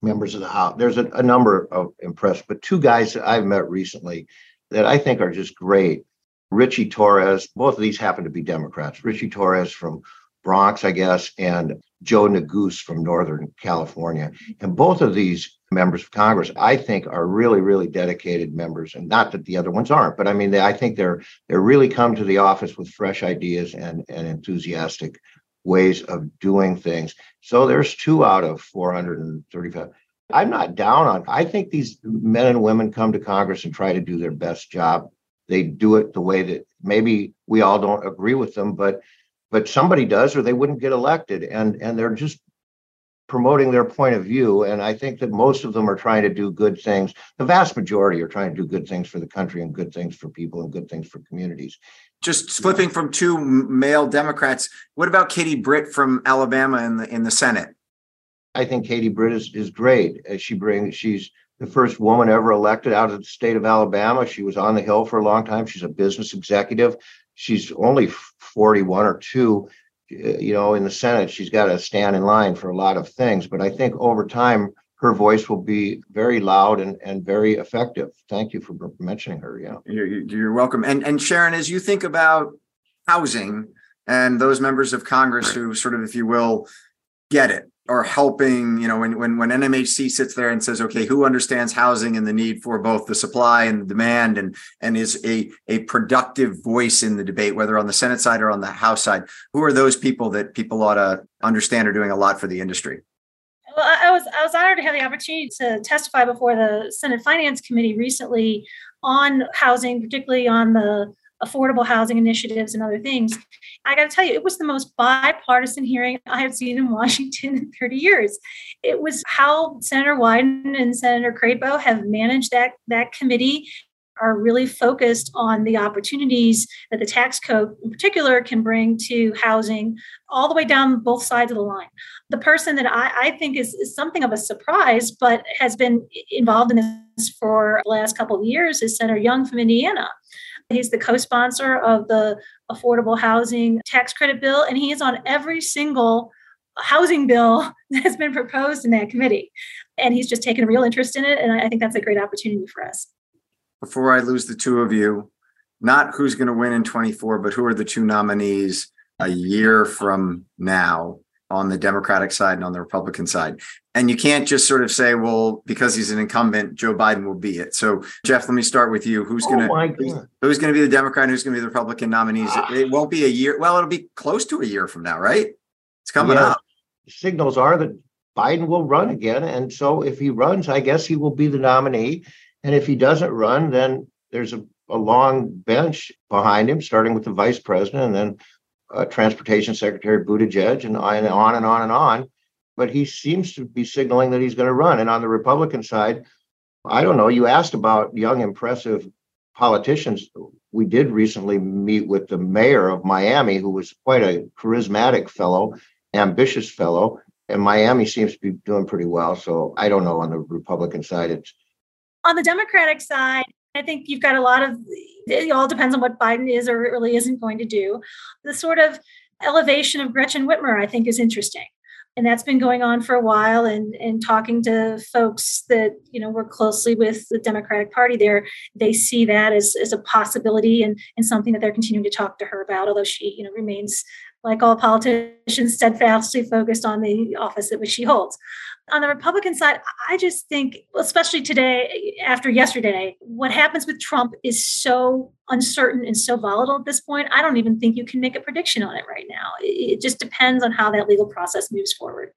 members of the House. There's a, a number of impressed, but two guys that I've met recently that I think are just great. Richie Torres. Both of these happen to be Democrats. Richie Torres from Bronx, I guess, and Joe Neguse from Northern California. And both of these members of Congress, I think, are really, really dedicated members. And not that the other ones aren't, but I mean, they, I think they're they're really come to the office with fresh ideas and, and enthusiastic ways of doing things. So there's two out of 435. I'm not down on. I think these men and women come to Congress and try to do their best job. They do it the way that maybe we all don't agree with them, but but somebody does, or they wouldn't get elected. And and they're just promoting their point of view. And I think that most of them are trying to do good things. The vast majority are trying to do good things for the country and good things for people and good things for communities. Just flipping from two male Democrats, what about Katie Britt from Alabama in the in the Senate? I think Katie Britt is, is great. As she brings, she's the first woman ever elected out of the state of Alabama. She was on the Hill for a long time. She's a business executive. She's only 41 or two, uh, you know, in the Senate. She's got to stand in line for a lot of things. But I think over time, her voice will be very loud and, and very effective. Thank you for mentioning her. Yeah, you're, you're welcome. And and Sharon, as you think about housing and those members of Congress who sort of, if you will, get it are helping you know when, when when nmhc sits there and says okay who understands housing and the need for both the supply and the demand and and is a a productive voice in the debate whether on the senate side or on the house side who are those people that people ought to understand are doing a lot for the industry? Well i was i was honored to have the opportunity to testify before the senate finance committee recently on housing particularly on the affordable housing initiatives and other things. I got to tell you, it was the most bipartisan hearing I have seen in Washington in 30 years. It was how Senator Wyden and Senator Crapo have managed that, that committee are really focused on the opportunities that the tax code in particular can bring to housing all the way down both sides of the line. The person that I, I think is, is, something of a surprise, but has been involved in this for the last couple of years is Senator Young from Indiana. He's the co sponsor of the Affordable Housing Tax Credit Bill, and he is on every single housing bill that has been proposed in that committee. And he's just taken a real interest in it. And I think that's a great opportunity for us. Before I lose the two of you, not who's going to win in 24, but who are the two nominees a year from now on the Democratic side and on the Republican side. And you can't just sort of say, well, because he's an incumbent, Joe Biden will be it. So, Jeff, let me start with you. Who's going oh to who's, going to be the Democrat? And who's going to be the Republican nominees? Ah. It won't be a year. Well, it'll be close to a year from now, right? It's coming yeah. up. Signals are that Biden will run again, and so if he runs, I guess he will be the nominee. And if he doesn't run, then there's a, a long bench behind him, starting with the vice president, and then uh, Transportation Secretary Buttigieg, and on and on and on and on. But he seems to be signaling that he's going to run. And on the Republican side, I don't know. You asked about young, impressive politicians. We did recently meet with the mayor of Miami, who was quite a charismatic fellow, ambitious fellow. And Miami seems to be doing pretty well. So I don't know on the Republican side. It's on the Democratic side, I think you've got a lot of it all depends on what Biden is or really isn't going to do. The sort of elevation of Gretchen Whitmer, I think, is interesting. And that's been going on for a while. And, and talking to folks that, you know, work closely with the Democratic Party there, they see that as, as a possibility and, and something that they're continuing to talk to her about, although she, you know, remains like all politicians, steadfastly focused on the office that which she holds. On the Republican side, I just think, especially today, after yesterday, what happens with Trump is so uncertain and so volatile at this point. I don't even think you can make a prediction on it right now. It just depends on how that legal process moves forward.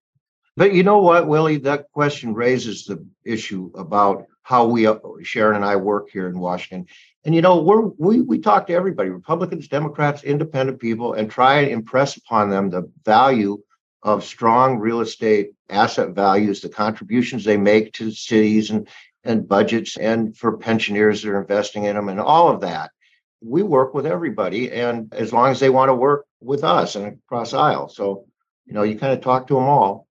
But you know what, Willie? That question raises the issue about how we, uh, Sharon and I, work here in Washington. And you know, we're, we we talk to everybody, Republicans, Democrats, independent people, and try and impress upon them the value of strong real estate asset values, the contributions they make to cities and, and budgets, and for pensioners that are investing in them, and all of that. We work with everybody, and as long as they want to work with us and across aisle, so you know, you kind of talk to them all.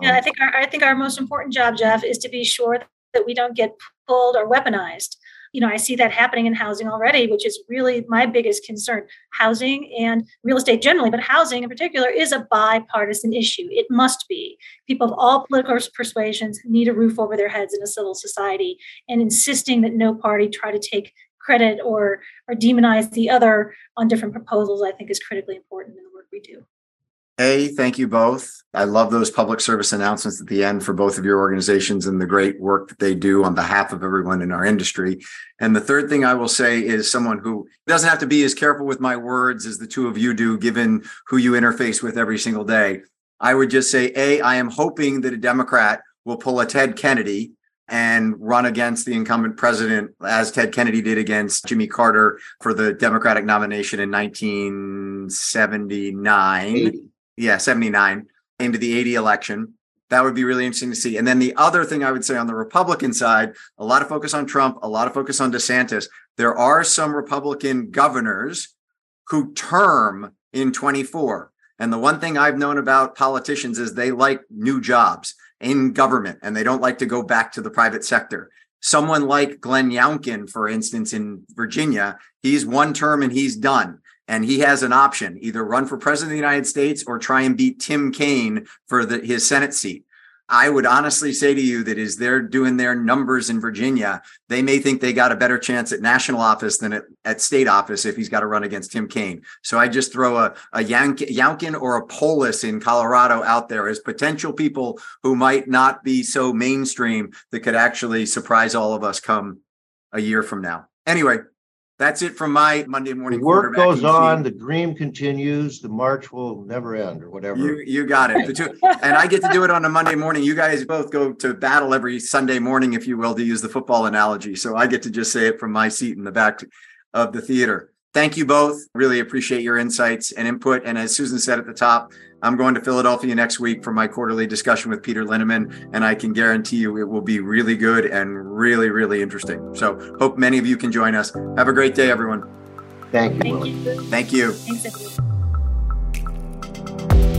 Yeah, I um, think our, I think our most important job, Jeff, is to be sure that we don't get pulled or weaponized you know, I see that happening in housing already, which is really my biggest concern. Housing and real estate generally, but housing in particular is a bipartisan issue. It must be. People of all political persuasions need a roof over their heads in a civil society, and insisting that no party try to take credit or or demonize the other on different proposals, I think is critically important in the work we do. A, thank you both. I love those public service announcements at the end for both of your organizations and the great work that they do on behalf of everyone in our industry. And the third thing I will say is someone who doesn't have to be as careful with my words as the two of you do, given who you interface with every single day. I would just say, A, I am hoping that a Democrat will pull a Ted Kennedy and run against the incumbent president as Ted Kennedy did against Jimmy Carter for the Democratic nomination in 1979. 80. Yeah, 79 into the 80 election. That would be really interesting to see. And then the other thing I would say on the Republican side, a lot of focus on Trump, a lot of focus on DeSantis. There are some Republican governors who term in 24. And the one thing I've known about politicians is they like new jobs in government and they don't like to go back to the private sector. Someone like Glenn Youngkin, for instance, in Virginia, he's one term and he's done. And he has an option either run for president of the United States or try and beat Tim Kaine for the, his Senate seat. I would honestly say to you that as they're doing their numbers in Virginia, they may think they got a better chance at national office than at, at state office if he's got to run against Tim Kaine. So I just throw a, a Yank, Youngkin or a Polis in Colorado out there as potential people who might not be so mainstream that could actually surprise all of us come a year from now. Anyway, that's it from my Monday morning. The work goes on. The dream continues. The march will never end, or whatever. You you got it. Two, and I get to do it on a Monday morning. You guys both go to battle every Sunday morning, if you will, to use the football analogy. So I get to just say it from my seat in the back of the theater. Thank you both. Really appreciate your insights and input. And as Susan said at the top, I'm going to Philadelphia next week for my quarterly discussion with Peter Linneman, and I can guarantee you it will be really good and really, really interesting. So, hope many of you can join us. Have a great day, everyone. Thank you. Thank you. Thank you. Thanks,